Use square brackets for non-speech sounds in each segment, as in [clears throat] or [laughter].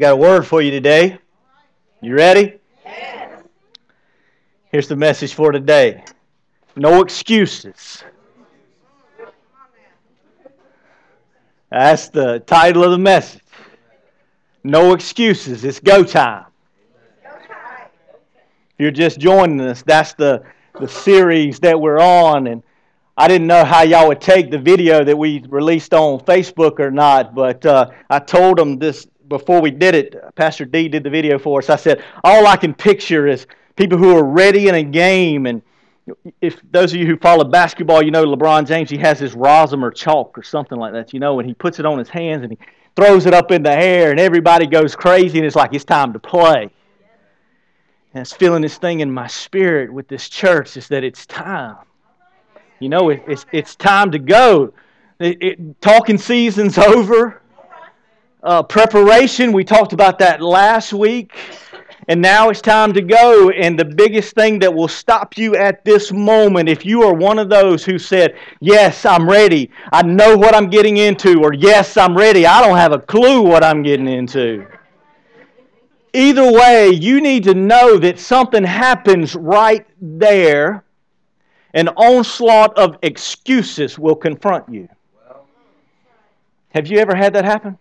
got a word for you today. You ready? Yes. Here's the message for today no excuses. That's the title of the message. No excuses. It's go time. If you're just joining us, that's the, the series that we're on. And I didn't know how y'all would take the video that we released on Facebook or not, but uh, I told them this before we did it. Pastor D did the video for us. I said, all I can picture is people who are ready in a game. And if those of you who follow basketball, you know LeBron James, he has his Rosmer chalk or something like that, you know, and he puts it on his hands and he throws it up in the air, and everybody goes crazy, and it's like it's time to play. And it's feeling this thing in my spirit with this church is that it's time. You know, it, it's, it's time to go. It, it, talking season's [laughs] over. Uh, preparation, we talked about that last week. And now it's time to go. And the biggest thing that will stop you at this moment, if you are one of those who said, Yes, I'm ready, I know what I'm getting into, or Yes, I'm ready, I don't have a clue what I'm getting into. Either way, you need to know that something happens right there an onslaught of excuses will confront you. Have you ever had that happen?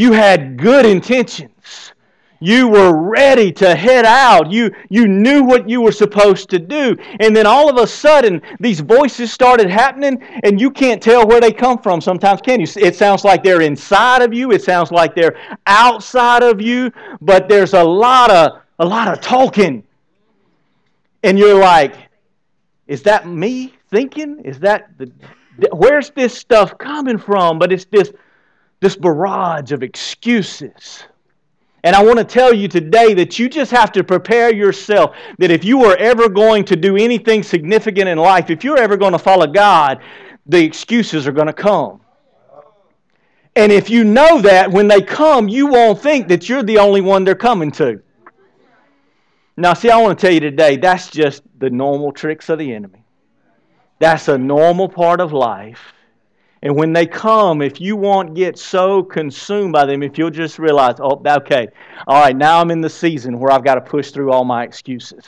You had good intentions. You were ready to head out. You, you knew what you were supposed to do. And then all of a sudden, these voices started happening, and you can't tell where they come from sometimes, can you? It sounds like they're inside of you, it sounds like they're outside of you, but there's a lot of, a lot of talking. And you're like, is that me thinking? Is that the where's this stuff coming from? But it's this this barrage of excuses. And I want to tell you today that you just have to prepare yourself that if you are ever going to do anything significant in life, if you're ever going to follow God, the excuses are going to come. And if you know that when they come, you won't think that you're the only one they're coming to. Now, see, I want to tell you today, that's just the normal tricks of the enemy. That's a normal part of life. And when they come, if you won't get so consumed by them, if you'll just realize, oh, okay, all right, now I'm in the season where I've got to push through all my excuses.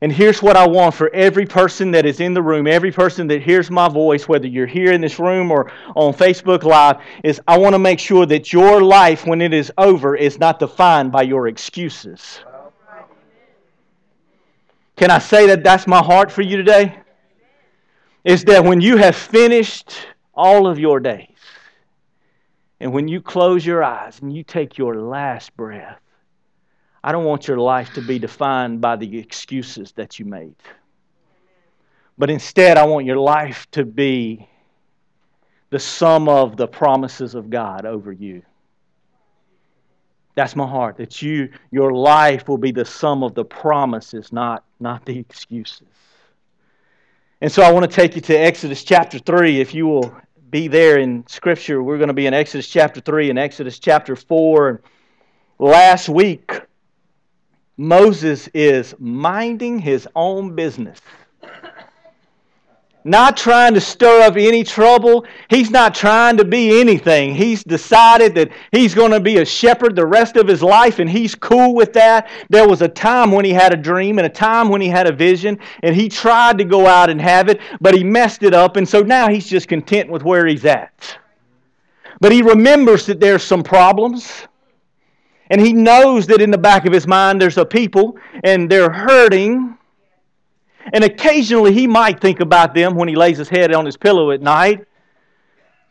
And here's what I want for every person that is in the room, every person that hears my voice, whether you're here in this room or on Facebook Live, is I want to make sure that your life, when it is over, is not defined by your excuses. Can I say that that's my heart for you today? Is that when you have finished all of your days, and when you close your eyes and you take your last breath, I don't want your life to be defined by the excuses that you made. But instead, I want your life to be the sum of the promises of God over you. That's my heart. That you, your life will be the sum of the promises, not, not the excuses. And so I want to take you to Exodus chapter 3. If you will be there in Scripture, we're going to be in Exodus chapter 3 and Exodus chapter 4. Last week, Moses is minding his own business not trying to stir up any trouble. He's not trying to be anything. He's decided that he's going to be a shepherd the rest of his life, and he's cool with that. There was a time when he had a dream and a time when he had a vision, and he tried to go out and have it, but he messed it up, and so now he's just content with where he's at. But he remembers that there's some problems. And he knows that in the back of his mind there's a people and they're hurting and occasionally he might think about them when he lays his head on his pillow at night.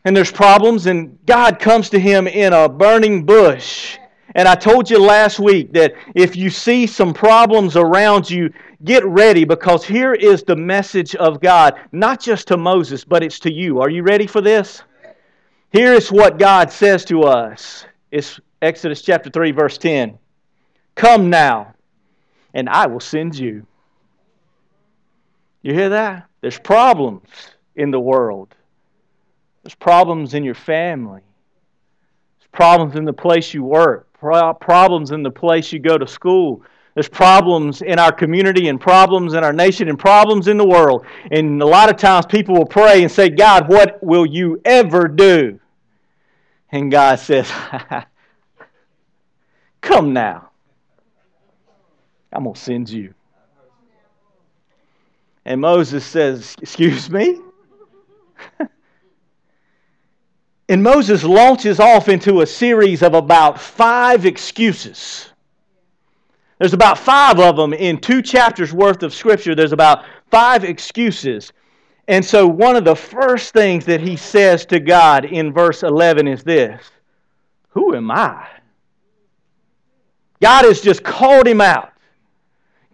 And there's problems, and God comes to him in a burning bush. And I told you last week that if you see some problems around you, get ready because here is the message of God, not just to Moses, but it's to you. Are you ready for this? Here is what God says to us. It's Exodus chapter 3, verse 10. Come now, and I will send you. You hear that? There's problems in the world. There's problems in your family. There's problems in the place you work. Problems in the place you go to school. There's problems in our community and problems in our nation and problems in the world. And a lot of times people will pray and say, God, what will you ever do? And God says, [laughs] Come now. I'm going to send you. And Moses says, Excuse me? [laughs] and Moses launches off into a series of about five excuses. There's about five of them in two chapters worth of Scripture. There's about five excuses. And so, one of the first things that he says to God in verse 11 is this Who am I? God has just called him out,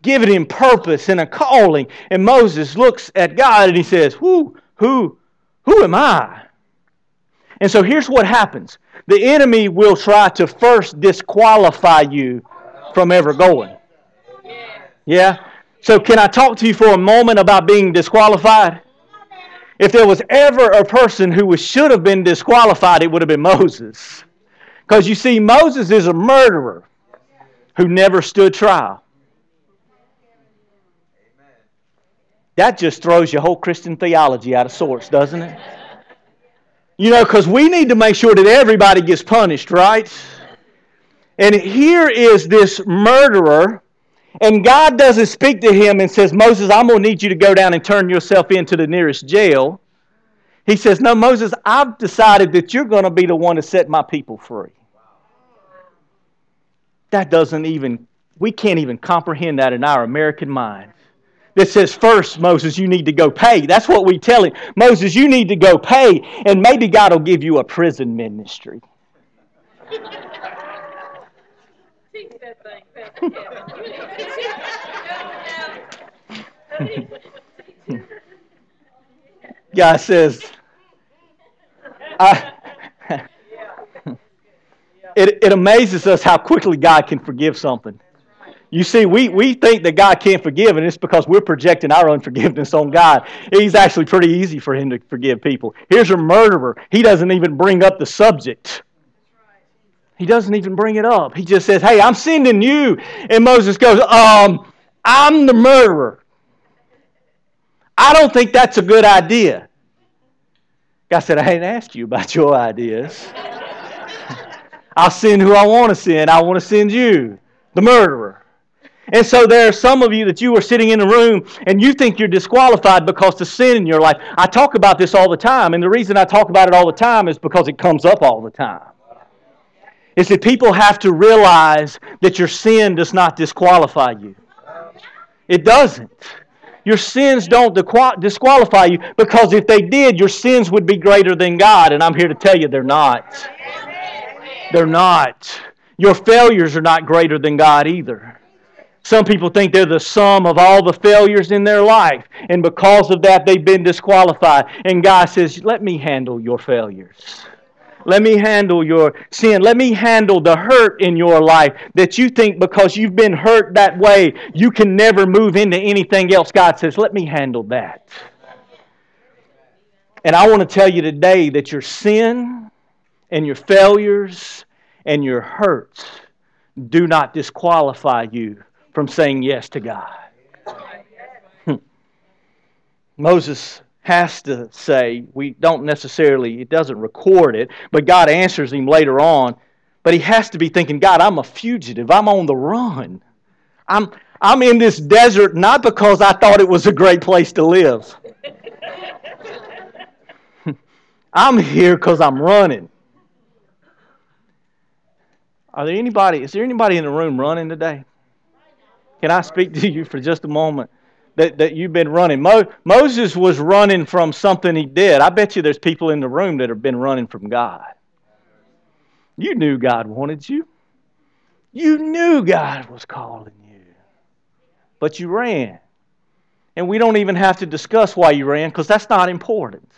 given him purpose and a calling. And Moses looks at God and he says, Who, who, who am I? And so here's what happens the enemy will try to first disqualify you from ever going. Yeah? So, can I talk to you for a moment about being disqualified? If there was ever a person who was, should have been disqualified, it would have been Moses. Because you see, Moses is a murderer who never stood trial. That just throws your whole Christian theology out of sorts, doesn't it? You know, because we need to make sure that everybody gets punished, right? And here is this murderer and God doesn't speak to him and says, Moses, I'm going to need you to go down and turn yourself into the nearest jail. He says, No, Moses, I've decided that you're going to be the one to set my people free. That doesn't even, we can't even comprehend that in our American mind. That says, First, Moses, you need to go pay. That's what we tell him. Moses, you need to go pay, and maybe God will give you a prison ministry. [laughs] Guy says, I, [laughs] it, it amazes us how quickly God can forgive something. You see, we, we think that God can't forgive, and it's because we're projecting our unforgiveness on God. He's actually pretty easy for Him to forgive people. Here's a murderer. He doesn't even bring up the subject. He doesn't even bring it up. He just says, Hey, I'm sending you. And Moses goes, Um, I'm the murderer. I don't think that's a good idea. God said, I ain't asked you about your ideas. [laughs] I'll send who I want to send. I want to send you, the murderer. And so there are some of you that you are sitting in a room and you think you're disqualified because of sin in your life. I talk about this all the time, and the reason I talk about it all the time is because it comes up all the time is that people have to realize that your sin does not disqualify you. It doesn't. Your sins don't disqualify you because if they did, your sins would be greater than God. And I'm here to tell you they're not. They're not. Your failures are not greater than God either. Some people think they're the sum of all the failures in their life. And because of that, they've been disqualified. And God says, Let me handle your failures. Let me handle your sin. Let me handle the hurt in your life that you think because you've been hurt that way, you can never move into anything else. God says, Let me handle that. And I want to tell you today that your sin and your failures and your hurts do not disqualify you from saying yes to God. Hmm. Moses has to say, we don't necessarily, it doesn't record it, but God answers him later on. But he has to be thinking, God, I'm a fugitive. I'm on the run. I'm, I'm in this desert not because I thought it was a great place to live. [laughs] I'm here because I'm running. Are there anybody, is there anybody in the room running today? Can I speak to you for just a moment? that, that you've been running. Mo, Moses was running from something he did. I bet you there's people in the room that have been running from God. You knew God wanted you. You knew God was calling you. But you ran. And we don't even have to discuss why you ran because that's not important.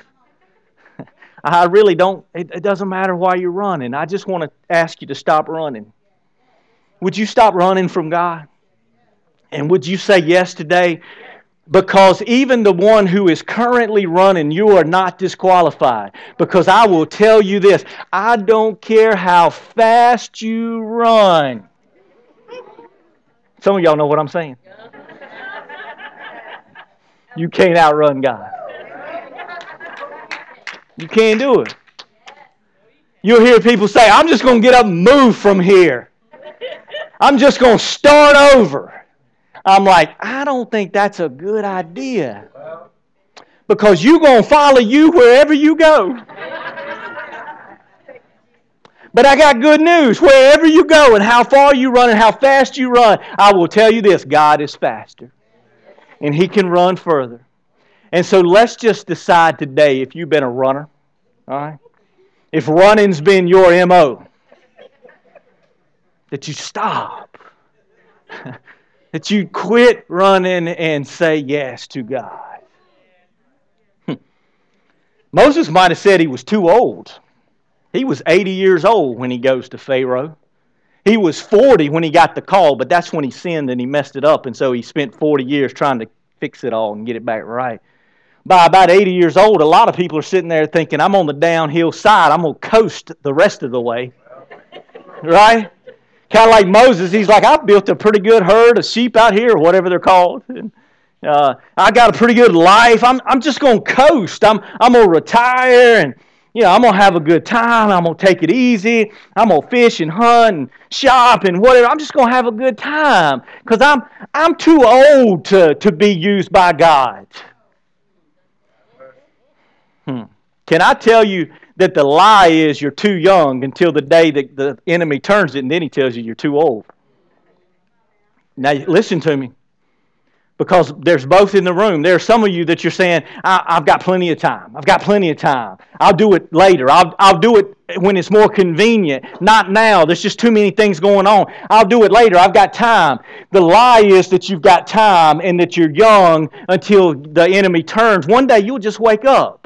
[laughs] I really don't, it, it doesn't matter why you're running. I just want to ask you to stop running. Would you stop running from God? And would you say yes today? Because even the one who is currently running, you are not disqualified. Because I will tell you this I don't care how fast you run. Some of y'all know what I'm saying. You can't outrun God. You can't do it. You'll hear people say, I'm just going to get up and move from here. I'm just going to start over. I'm like, I don't think that's a good idea. Because you're going to follow you wherever you go. But I got good news. Wherever you go and how far you run and how fast you run, I will tell you this God is faster. And He can run further. And so let's just decide today if you've been a runner, all right? If running's been your MO, that you stop, [laughs] that you'd quit running and say yes to God. Hmm. Moses might have said he was too old. He was 80 years old when he goes to Pharaoh. He was 40 when he got the call, but that's when he sinned and he messed it up, and so he spent 40 years trying to fix it all and get it back right. By about 80 years old, a lot of people are sitting there thinking, I'm on the downhill side. I'm going to coast the rest of the way. [laughs] Right? Kind of like Moses. He's like, I've built a pretty good herd of sheep out here, or whatever they're called. And, uh, I got a pretty good life. I'm, I'm just going to coast. I'm, I'm going to retire and you know, I'm going to have a good time. I'm going to take it easy. I'm going to fish and hunt and shop and whatever. I'm just going to have a good time because I'm, I'm too old to, to be used by God. Hmm. Can I tell you that the lie is you're too young until the day that the enemy turns it and then he tells you you're too old? Now, listen to me because there's both in the room. There are some of you that you're saying, I, have got plenty of time. I've got plenty of time. I'll do it later. I'll, I'll do it when it's more convenient. Not now. There's just too many things going on. I'll do it later. I've got time. The lie is that you've got time and that you're young until the enemy turns. One day you'll just wake up.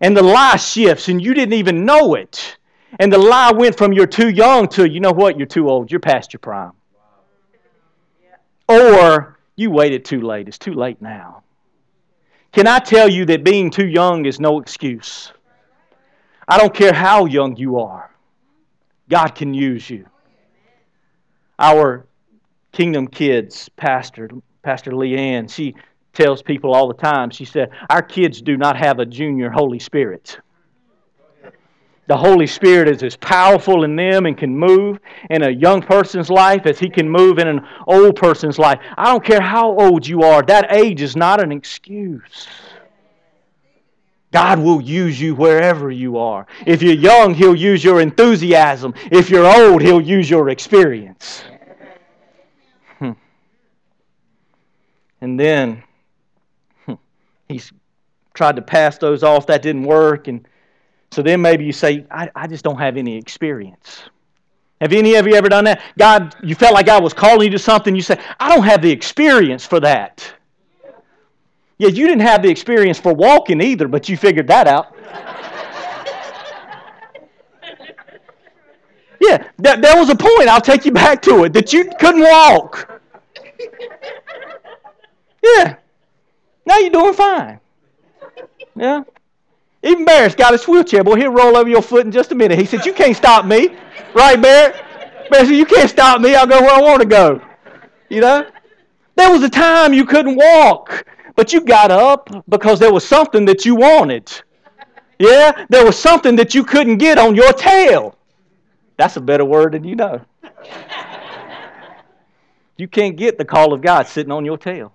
And the lie shifts and you didn't even know it. And the lie went from you're too young to, you know what, you're too old. You're past your prime. Or you waited too late. It's too late now. Can I tell you that being too young is no excuse? I don't care how young you are, God can use you. Our Kingdom Kids pastor, Pastor Leanne, she tells people all the time, she said, Our kids do not have a junior Holy Spirit. The Holy Spirit is as powerful in them and can move in a young person's life as He can move in an old person's life. I don't care how old you are, that age is not an excuse. God will use you wherever you are. If you're young, He'll use your enthusiasm. If you're old, He'll use your experience. Hmm. And then He's tried to pass those off. That didn't work. And so then maybe you say, I, I just don't have any experience. Have any of you ever done that? God, you felt like God was calling you to something, you say, I don't have the experience for that. Yeah, you didn't have the experience for walking either, but you figured that out. [laughs] yeah, that, there was a point, I'll take you back to it, that you couldn't walk. Yeah. Now you're doing fine. Yeah. Even Barrett's got his wheelchair. Boy, he'll roll over your foot in just a minute. He said, You can't stop me. Right, Barrett? Barrett said, You can't stop me. I'll go where I want to go. You know? There was a time you couldn't walk, but you got up because there was something that you wanted. Yeah? There was something that you couldn't get on your tail. That's a better word than you know. You can't get the call of God sitting on your tail.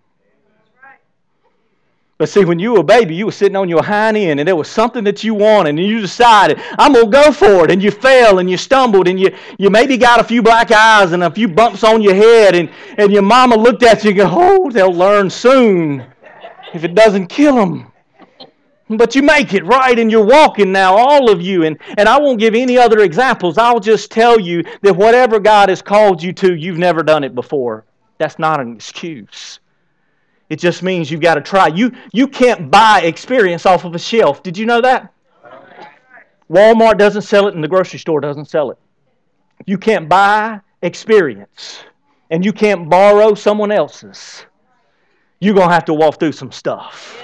But see, when you were a baby, you were sitting on your hind end and there was something that you wanted and you decided, I'm going to go for it. And you fell and you stumbled and you, you maybe got a few black eyes and a few bumps on your head. And, and your mama looked at you and go, oh, they'll learn soon if it doesn't kill them. But you make it right and you're walking now, all of you. And, and I won't give any other examples. I'll just tell you that whatever God has called you to, you've never done it before. That's not an excuse. It just means you've got to try. You, you can't buy experience off of a shelf. Did you know that? Walmart doesn't sell it and the grocery store doesn't sell it. You can't buy experience and you can't borrow someone else's. You're going to have to walk through some stuff.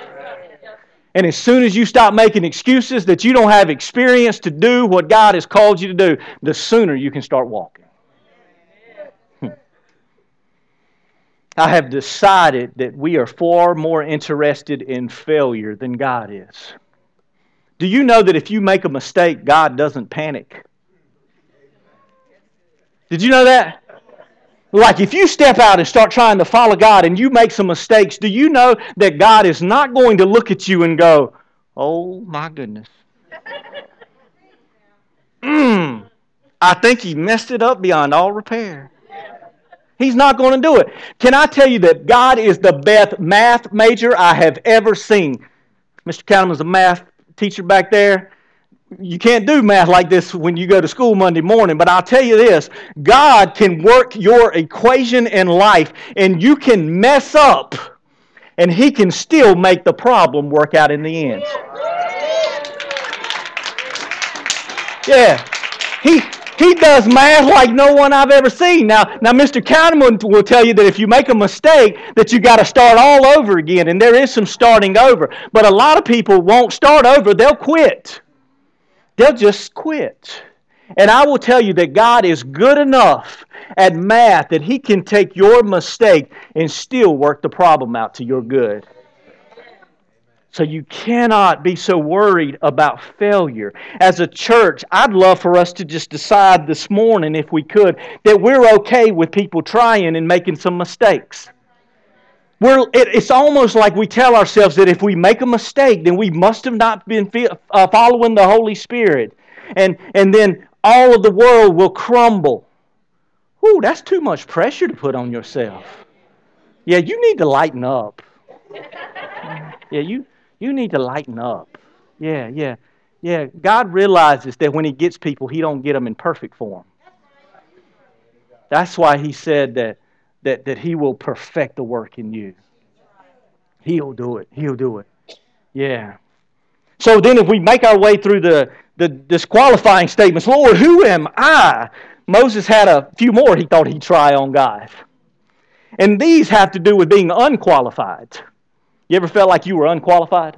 And as soon as you stop making excuses that you don't have experience to do what God has called you to do, the sooner you can start walking. I have decided that we are far more interested in failure than God is. Do you know that if you make a mistake, God doesn't panic? Did you know that? Like if you step out and start trying to follow God and you make some mistakes, do you know that God is not going to look at you and go, Oh my goodness. Mmm, I think he messed it up beyond all repair. He's not going to do it. Can I tell you that God is the best math major I have ever seen? Mr. is a math teacher back there. You can't do math like this when you go to school Monday morning, but I'll tell you this God can work your equation in life, and you can mess up, and He can still make the problem work out in the end. Yeah. He, he does math like no one I've ever seen. Now, now Mr. Kahneman will tell you that if you make a mistake, that you got to start all over again, and there is some starting over. But a lot of people won't start over; they'll quit. They'll just quit. And I will tell you that God is good enough at math that He can take your mistake and still work the problem out to your good. So you cannot be so worried about failure. As a church, I'd love for us to just decide this morning, if we could, that we're okay with people trying and making some mistakes. We're, it, it's almost like we tell ourselves that if we make a mistake, then we must have not been uh, following the Holy Spirit. And, and then all of the world will crumble. Ooh, that's too much pressure to put on yourself. Yeah, you need to lighten up. [laughs] Yeah, you, you need to lighten up. Yeah, yeah. Yeah, God realizes that when he gets people, he don't get them in perfect form. That's why he said that, that, that he will perfect the work in you. He'll do it. He'll do it. Yeah. So then if we make our way through the, the disqualifying statements, Lord, who am I? Moses had a few more he thought he'd try on God. And these have to do with being unqualified. You ever felt like you were unqualified?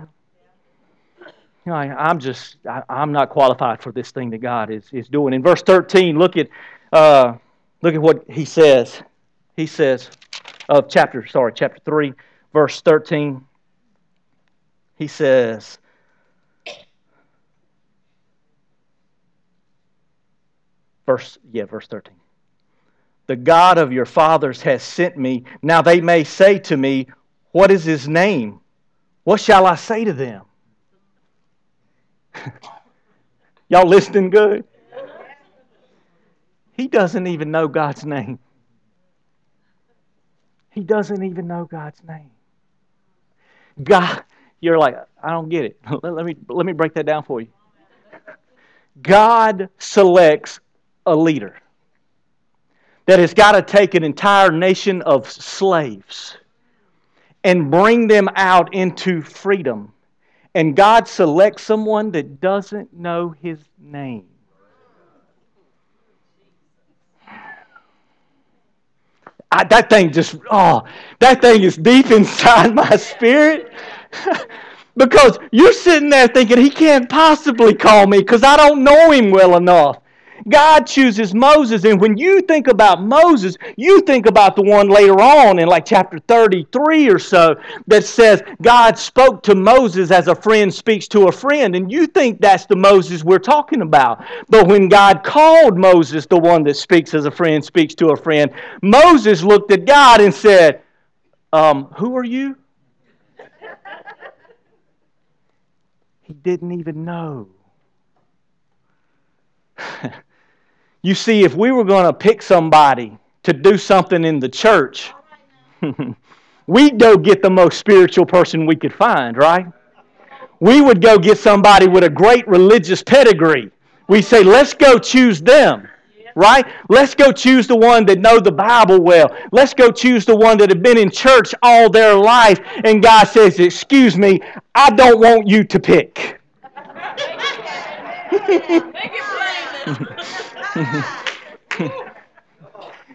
You know, I, am just, I, am not qualified for this thing that God is, is doing. In verse 13, look at, uh, look at what he says. He says, of chapter, sorry, chapter 3, verse 13. He says, verse, yeah, verse 13. The God of your fathers has sent me. Now they may say to me, what is his name? What shall I say to them? [laughs] Y'all listening good? He doesn't even know God's name. He doesn't even know God's name. God, you're like, I don't get it. [laughs] Let me, let me break that down for you. [laughs] God selects a leader that has got to take an entire nation of slaves and bring them out into freedom. And God selects someone that doesn't know his name. I, that thing just, oh, that thing is deep [laughs] inside my spirit. [laughs] because you're sitting there thinking, he can't possibly call me because I don't know him well enough. God chooses Moses. And when you think about Moses, you think about the one later on in like chapter 33 or so that says God spoke to Moses as a friend speaks to a friend. And you think that's the Moses we're talking about. But when God called Moses, the one that speaks as a friend speaks to a friend, Moses looked at God and said, um, Who are you? he didn't even know. [laughs] You see, if we were going to pick somebody to do something in the church, [laughs] we'd go get the most spiritual person we could find, right? We would go get somebody with a great religious pedigree. We say, let's go choose them right? Let's go choose the one that know the Bible well. Let's go choose the one that have been in church all their life. And God says, excuse me, I don't want you to pick. [laughs] [laughs] [laughs] you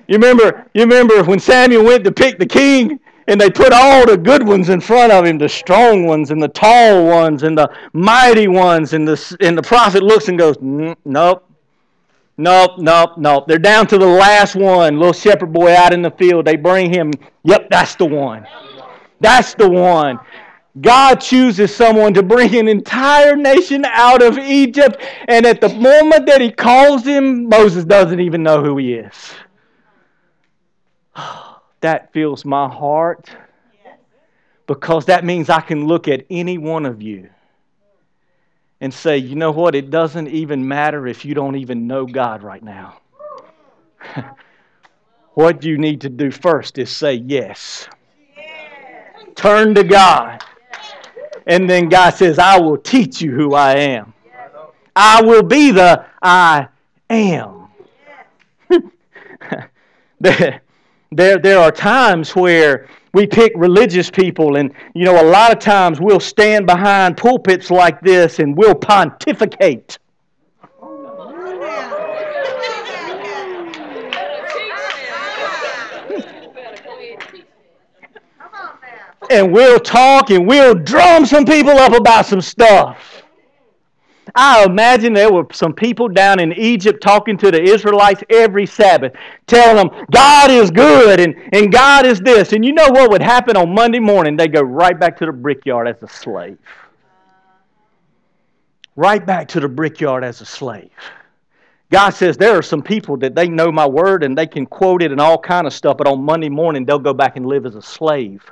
remember, you remember when Samuel went to pick the king and they put all the good ones in front of him, the strong ones and the tall ones and the mighty ones, and the, and the prophet looks and goes, mm, nope, nope, nope, nope. They're down to the last one, little shepherd boy out in the field. They bring him, yep, that's the one. That's the one. God chooses someone to bring an entire nation out of Egypt, and at the moment that he calls him, Moses doesn't even know who he is. [sighs] that fills my heart because that means I can look at any one of you and say, you know what? It doesn't even matter if you don't even know God right now. [laughs] what you need to do first is say yes. Turn to God. And then God says, I will teach you who I am. I will be the I am. [laughs] there, there, there are times where we pick religious people, and you know, a lot of times we'll stand behind pulpits like this and we'll pontificate. And we'll talk and we'll drum some people up about some stuff. I imagine there were some people down in Egypt talking to the Israelites every Sabbath, telling them, God is good and, and God is this. And you know what would happen on Monday morning? They go right back to the brickyard as a slave. Right back to the brickyard as a slave. God says there are some people that they know my word and they can quote it and all kind of stuff, but on Monday morning they'll go back and live as a slave.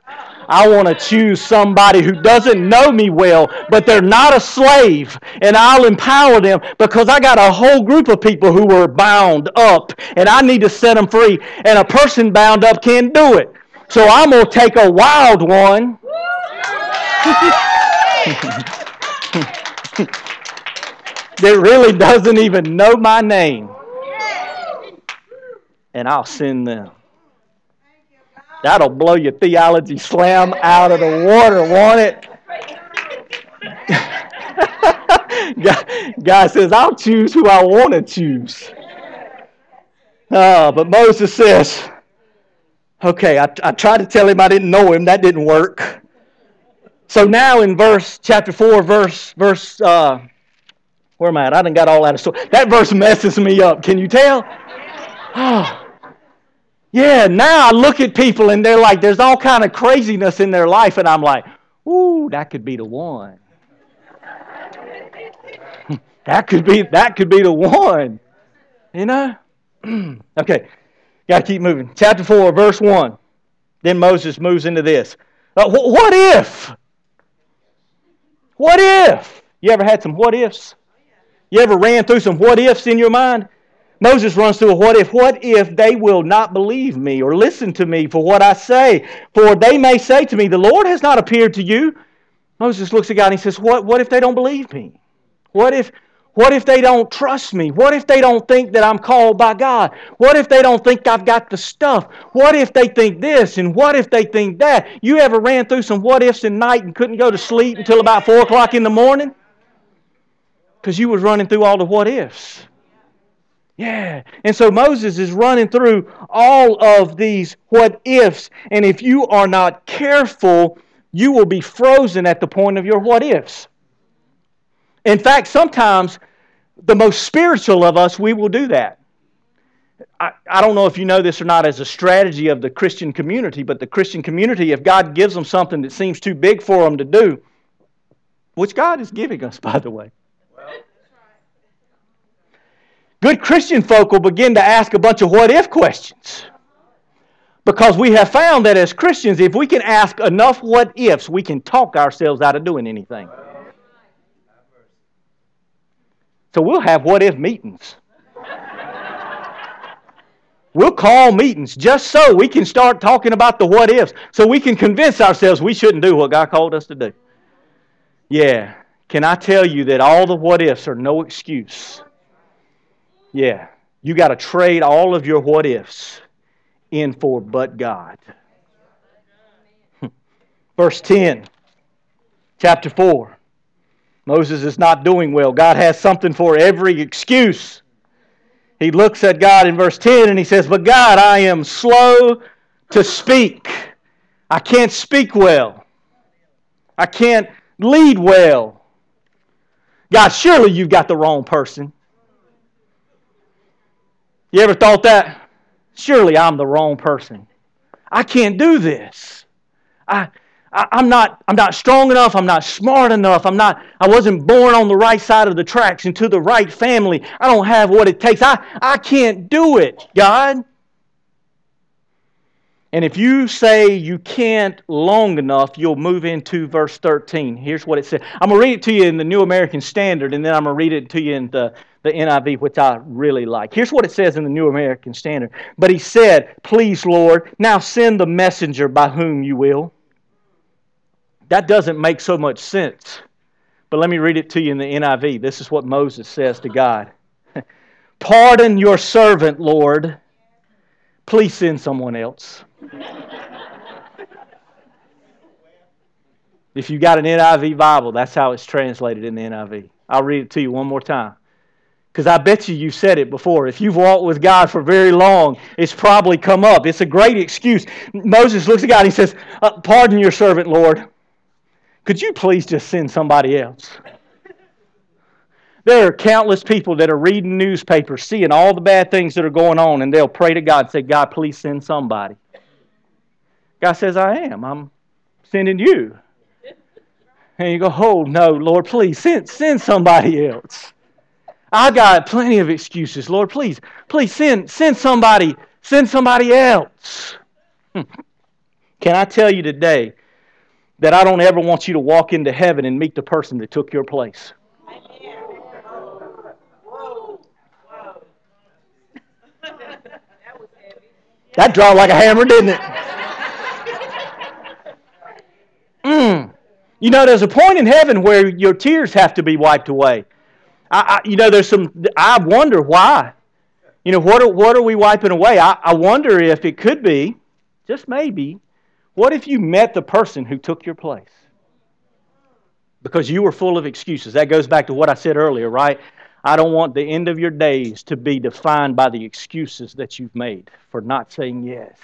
I want to choose somebody who doesn't know me well, but they're not a slave, and I'll empower them because I got a whole group of people who are bound up, and I need to set them free. And a person bound up can't do it. So I'm going to take a wild one. [laughs] [laughs] [laughs] that really doesn't even know my name. And I'll send them. That'll blow your theology slam out of the water, won't it? [laughs] God, says, I'll choose who I want to choose. Uh, but Moses says, okay, I, I tried to tell him I didn't know him. That didn't work. So now in verse chapter 4, verse, verse uh, where am I at? I done got all out of story. That verse messes me up. Can you tell? Oh. Yeah, now I look at people and they're like, there's all kind of craziness in their life, and I'm like, ooh, that could be the one. [laughs] that could be that could be the one. You know? [clears throat] okay, got to keep moving. Chapter 4, verse 1. Then Moses moves into this. Uh, wh- what if? What if? You ever had some what ifs? You ever ran through some what ifs in your mind? Moses runs through a what if. What if they will not believe me or listen to me for what I say? For they may say to me, The Lord has not appeared to you. Moses looks at God and he says, What, what if they don't believe me? What if, what if they don't trust me? What if they don't think that I'm called by God? What if they don't think I've got the stuff? What if they think this and what if they think that? You ever ran through some what ifs in night and couldn't go to sleep until about 4 o'clock in the morning? Because you was running through all the what ifs. Yeah. And so Moses is running through all of these what ifs. And if you are not careful, you will be frozen at the point of your what ifs. In fact, sometimes the most spiritual of us, we will do that. I, I don't know if you know this or not as a strategy of the Christian community, but the Christian community, if God gives them something that seems too big for them to do, which God is giving us, by the way, Good Christian folk will begin to ask a bunch of what if questions. Because we have found that as Christians, if we can ask enough what ifs, we can talk ourselves out of doing anything. So we'll have what if meetings. We'll call meetings just so we can start talking about the what ifs, so we can convince ourselves we shouldn't do what God called us to do. Yeah. Can I tell you that all the what ifs are no excuse yeah. You got to trade all of your what ifs in for but God. [laughs] Verse 10, chapter 4. Moses is not doing well. God has something for every excuse. He looks at God in verse 10 and he says, But God, I am slow to speak. I can't speak well. I can't lead well. God, surely you've got the wrong person. You ever thought that? Surely I'm the wrong person. I can't do this. I, I, am not, I'm not strong enough. I'm not smart enough. I'm not, I wasn't born on the right side of the tracks into the right family. I don't have what it takes. I, I can't do it, God. And if you say you can't long enough, you'll move into verse 13. Here's what it says. I'm going to read it to you in the New American Standard, and then I'm going to read it to you in the, the NIV, which I really like. Here's what it says in the New American Standard. But he said, Please, Lord, now send the messenger by whom you will. That doesn't make so much sense. But let me read it to you in the NIV. This is what Moses says to God [laughs] Pardon your servant, Lord. Please send someone else. [laughs] if you've got an NIV Bible, that's how it's translated in the NIV. I'll read it to you one more time. Because I bet you you've said it before. If you've walked with God for very long, it's probably come up. It's a great excuse. Moses looks at God and he says, uh, Pardon your servant, Lord. Could you please just send somebody else? There are countless people that are reading newspapers, seeing all the bad things that are going on, and they'll pray to God and say, God, please send somebody. God says, I am. I'm sending you. And you go, Oh, no, Lord, please send, send somebody else. I got plenty of excuses. Lord, please, please send, send somebody, send somebody else. Hmm. Can I tell you today that I don't ever want you to walk into heaven and meet the person that took your place? That dropped like a hammer, didn't it? Mm. You know, there's a point in heaven where your tears have to be wiped away. I, I, you know, there's some. I wonder why. You know, what are, what are we wiping away? I, I wonder if it could be, just maybe, what if you met the person who took your place? Because you were full of excuses. That goes back to what I said earlier, right? I don't want the end of your days to be defined by the excuses that you've made for not saying yes.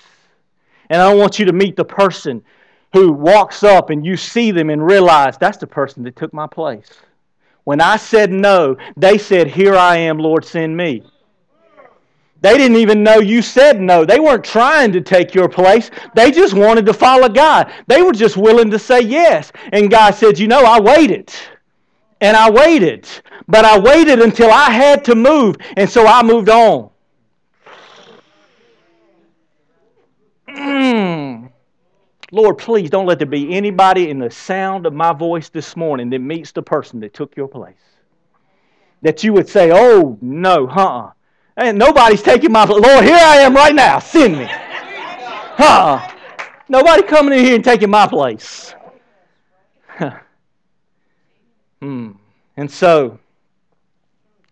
And I don't want you to meet the person who walks up and you see them and realize that's the person that took my place. When I said no, they said, Here I am, Lord, send me. They didn't even know you said no. They weren't trying to take your place. They just wanted to follow God. They were just willing to say yes. And God said, You know, I waited. And I waited. But I waited until I had to move. And so I moved on. Lord, please don't let there be anybody in the sound of my voice this morning that meets the person that took your place. That you would say, oh, no, huh? And nobody's taking my place. Lord, here I am right now. Send me. Huh? Nobody coming in here and taking my place. [laughs] hmm. And so,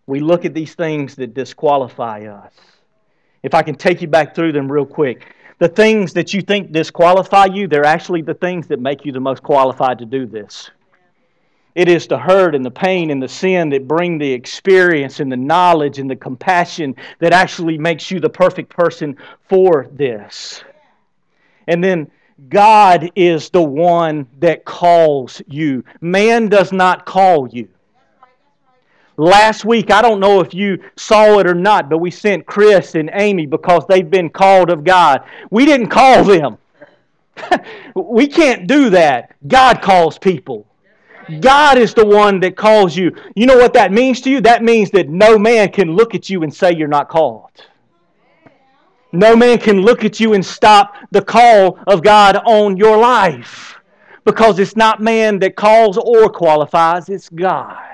we look at these things that disqualify us. If I can take you back through them real quick the things that you think disqualify you, they're actually the things that make you the most qualified to do this. It is the hurt and the pain and the sin that bring the experience and the knowledge and the compassion that actually makes you the perfect person for this. And then God is the one that calls you. Man does not call you. Last week, I don't know if you saw it or not, but we sent Chris and Amy because they've been called of God. We didn't call them. [laughs] we can't do that. God calls people. God is the one that calls you. You know what that means to you? That means that no man can look at you and say you're not called. No man can look at you and stop the call of God on your life because it's not man that calls or qualifies, it's God.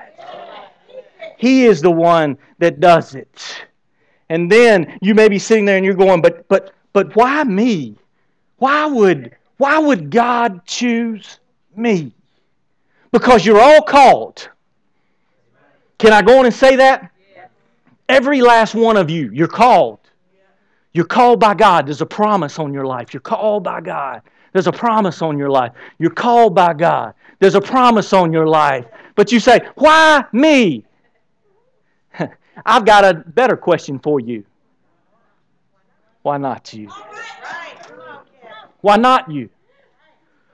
He is the one that does it. And then you may be sitting there and you're going, but but but why me? Why would why would God choose me? Because you're all called. Can I go on and say that? Every last one of you, you're called. You're called by God. There's a promise on your life. You're called by God. There's a promise on your life. You're called by God. There's a promise on your life. But you say, Why me? I've got a better question for you. Why not you? Why not you?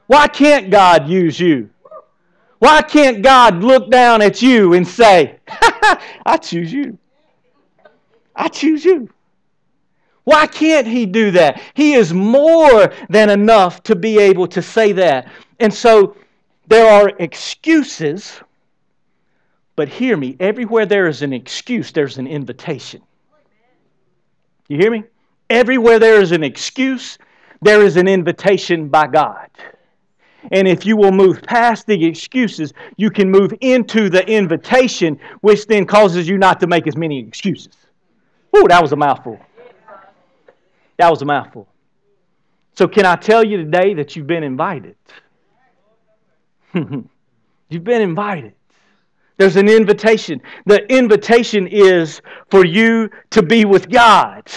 Why can't God use you? Why can't God look down at you and say, [laughs] I choose you? I choose you. Why can't He do that? He is more than enough to be able to say that. And so there are excuses but hear me, everywhere there is an excuse, there's an invitation. You hear me? Everywhere there is an excuse, there is an invitation by God. And if you will move past the excuses, you can move into the invitation, which then causes you not to make as many excuses. Ooh, that was a mouthful. That was a mouthful. So, can I tell you today that you've been invited? [laughs] you've been invited. There's an invitation. The invitation is for you to be with God.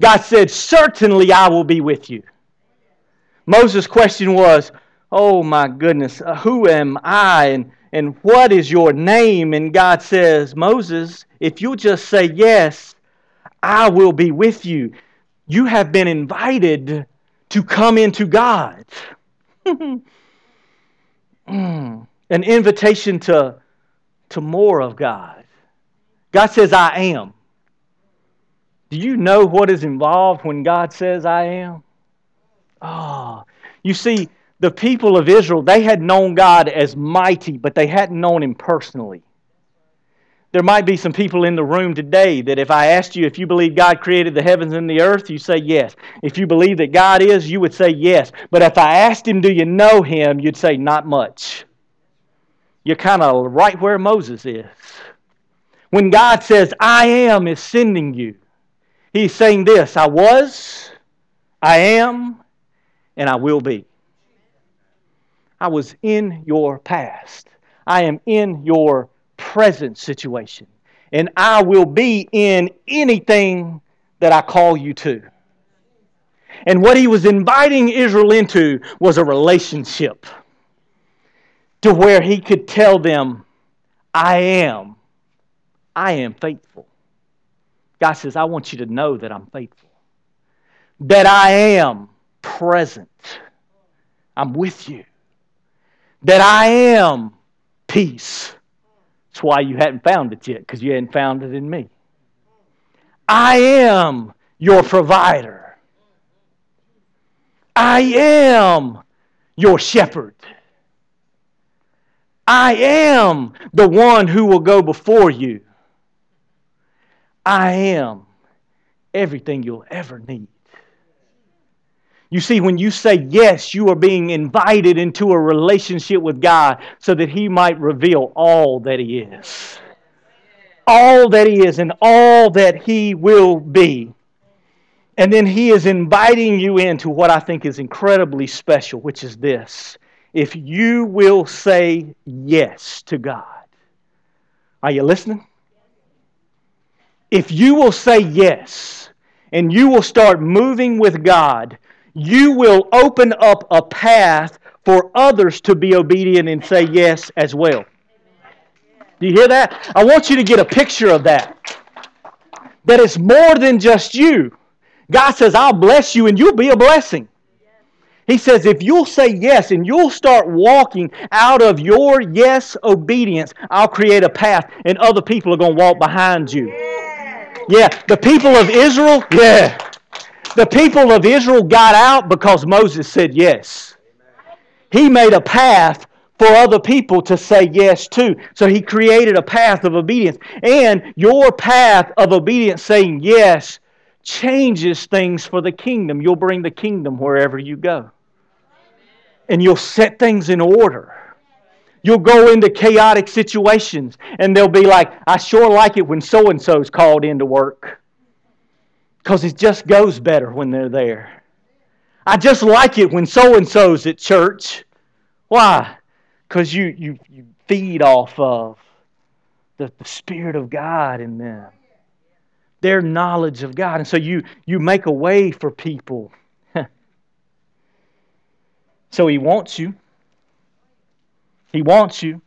God said, Certainly I will be with you. Moses' question was, Oh my goodness, uh, who am I and, and what is your name? And God says, Moses, if you'll just say yes, I will be with you. You have been invited to come into God. [laughs] An invitation to, to more of God. God says, I am. Do you know what is involved when God says, I am? Oh, you see, the people of Israel, they had known God as mighty, but they hadn't known Him personally. There might be some people in the room today that if I asked you if you believe God created the heavens and the earth, you say yes. If you believe that God is, you would say yes. But if I asked him, do you know him, you'd say not much. You're kind of right where Moses is. When God says, I am, is sending you, he's saying this I was, I am, and I will be. I was in your past. I am in your present situation. And I will be in anything that I call you to. And what he was inviting Israel into was a relationship to where he could tell them, I am, I am faithful. God says, I want you to know that I'm faithful, that I am present, I'm with you, that I am peace. That's why you hadn't found it yet, because you hadn't found it in me. I am your provider. I am your shepherd. I am the one who will go before you. I am everything you'll ever need. You see, when you say yes, you are being invited into a relationship with God so that He might reveal all that He is. All that He is and all that He will be. And then He is inviting you into what I think is incredibly special, which is this. If you will say yes to God, are you listening? If you will say yes and you will start moving with God, you will open up a path for others to be obedient and say yes as well. Do you hear that? I want you to get a picture of that. That it's more than just you. God says, I'll bless you and you'll be a blessing. He says, if you'll say yes and you'll start walking out of your yes obedience, I'll create a path and other people are going to walk behind you. Yeah, the people of Israel, yeah. The people of Israel got out because Moses said yes. He made a path for other people to say yes to. So he created a path of obedience. And your path of obedience saying yes changes things for the kingdom. You'll bring the kingdom wherever you go. And you'll set things in order. You'll go into chaotic situations and they'll be like, I sure like it when so and so's called into work because it just goes better when they're there. I just like it when so and so's at church. Why? Because you, you, you feed off of the, the Spirit of God in them, their knowledge of God. And so you, you make a way for people. [laughs] so He wants you. He wants you.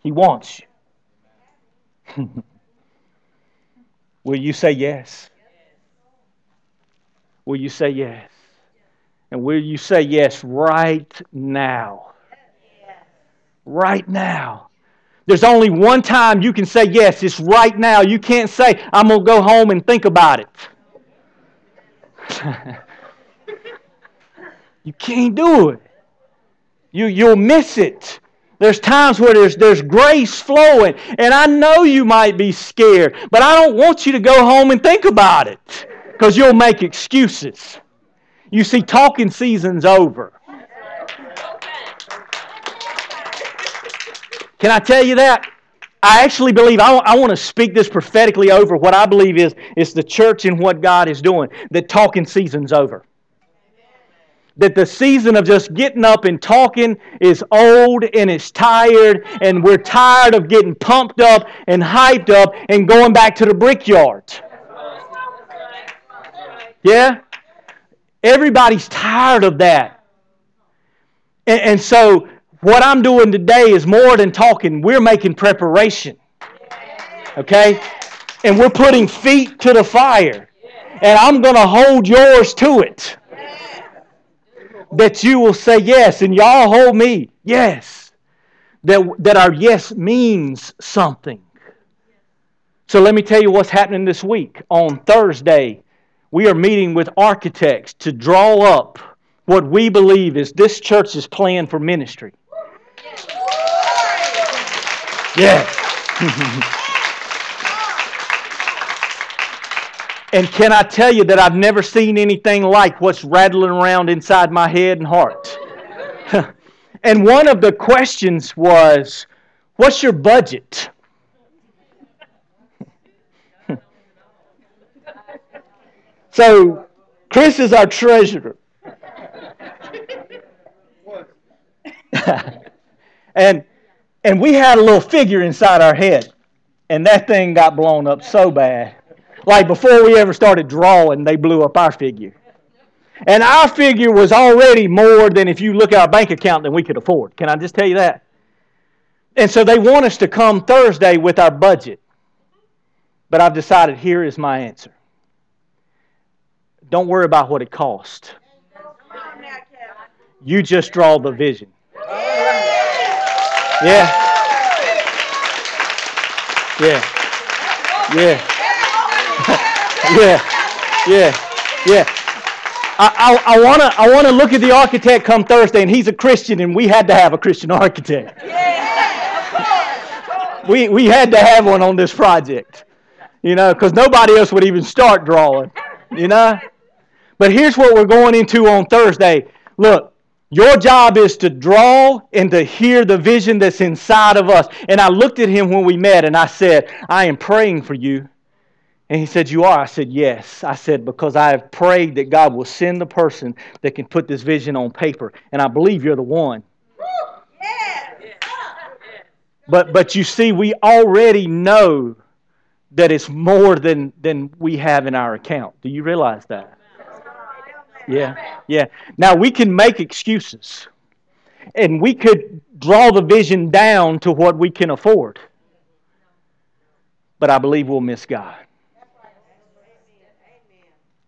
He wants you. [laughs] Will you say yes? Will you say yes? And will you say yes right now? Right now. There's only one time you can say yes. It's right now. You can't say, I'm going to go home and think about it. [laughs] you can't do it. You, you'll miss it. There's times where there's, there's grace flowing, and I know you might be scared, but I don't want you to go home and think about it because you'll make excuses. You see, talking season's over. Can I tell you that? I actually believe, I, I want to speak this prophetically over what I believe is, is the church and what God is doing. That talking season's over. That the season of just getting up and talking is old and it's tired, and we're tired of getting pumped up and hyped up and going back to the brickyard. Yeah? Everybody's tired of that. And, and so what I'm doing today is more than talking. We're making preparation. Okay? And we're putting feet to the fire. And I'm going to hold yours to it. That you will say yes, and y'all hold me. Yes. That, that our yes means something. So let me tell you what's happening this week. On Thursday, we are meeting with architects to draw up what we believe is this church's plan for ministry. Yeah. [laughs] and can I tell you that I've never seen anything like what's rattling around inside my head and heart? [laughs] and one of the questions was, What's your budget? [laughs] so, Chris is our treasurer. and and we had a little figure inside our head, and that thing got blown up so bad. Like before we ever started drawing, they blew up our figure. And our figure was already more than if you look at our bank account than we could afford. Can I just tell you that? And so they want us to come Thursday with our budget. But I've decided here is my answer. Don't worry about what it costs. You just draw the vision. Yeah. Yeah. Yeah. [laughs] yeah. Yeah. Yeah. I, I, I want to I wanna look at the architect come Thursday, and he's a Christian, and we had to have a Christian architect. we, we had to have one on this project, you know, because nobody else would even start drawing, you know. But here's what we're going into on Thursday. Look, your job is to draw and to hear the vision that's inside of us. And I looked at him when we met and I said, I am praying for you. And he said, You are? I said, Yes. I said, Because I have prayed that God will send the person that can put this vision on paper. And I believe you're the one. But, but you see, we already know that it's more than, than we have in our account. Do you realize that? Yeah, yeah. Now we can make excuses, and we could draw the vision down to what we can afford. But I believe we'll miss God.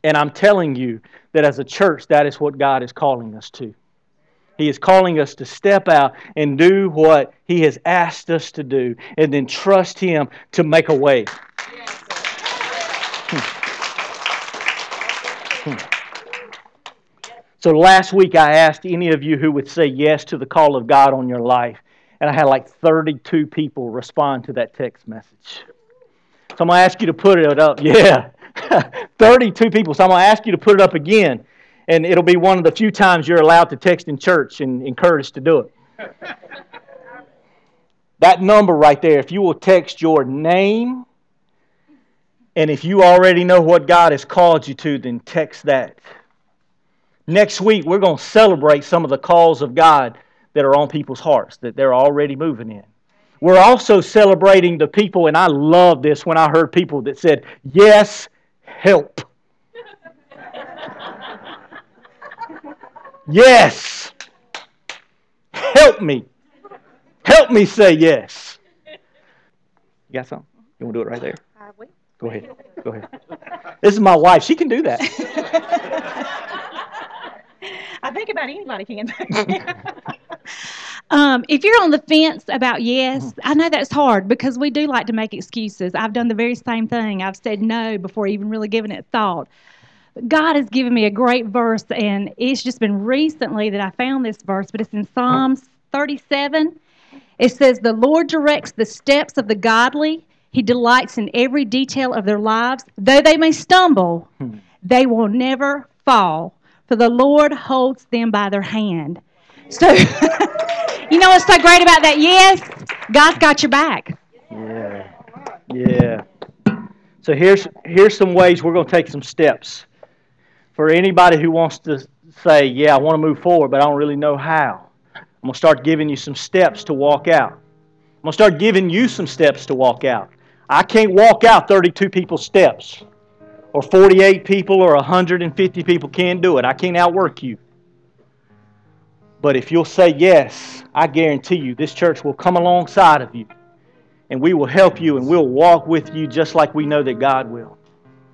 And I'm telling you that as a church, that is what God is calling us to. He is calling us to step out and do what He has asked us to do, and then trust Him to make a way. Hmm. So last week I asked any of you who would say yes to the call of God on your life, and I had like 32 people respond to that text message. So I'm going to ask you to put it up. Yeah, [laughs] 32 people. So I'm going to ask you to put it up again, and it'll be one of the few times you're allowed to text in church and encouraged to do it. [laughs] that number right there, if you will text your name, and if you already know what God has called you to, then text that. Next week, we're going to celebrate some of the calls of God that are on people's hearts, that they're already moving in. We're also celebrating the people, and I love this when I heard people that said, Yes, help. yes, help me. Help me say yes. You got something? You want to do it right there? Go ahead. Go ahead. This is my wife. She can do that. [laughs] I think about anybody can. [laughs] um, if you're on the fence about yes, I know that's hard because we do like to make excuses. I've done the very same thing. I've said no before even really giving it thought. God has given me a great verse, and it's just been recently that I found this verse, but it's in Psalms 37. It says, The Lord directs the steps of the godly. He delights in every detail of their lives. Though they may stumble, hmm. they will never fall, for the Lord holds them by their hand. So, [laughs] you know what's so great about that? Yes, God's got your back. Yeah. Yeah. So here's here's some ways we're going to take some steps. For anybody who wants to say, "Yeah, I want to move forward, but I don't really know how." I'm going to start giving you some steps to walk out. I'm going to start giving you some steps to walk out. I can't walk out 32 people's steps. Or 48 people or 150 people can't do it. I can't outwork you. But if you'll say yes, I guarantee you this church will come alongside of you and we will help you and we'll walk with you just like we know that God will.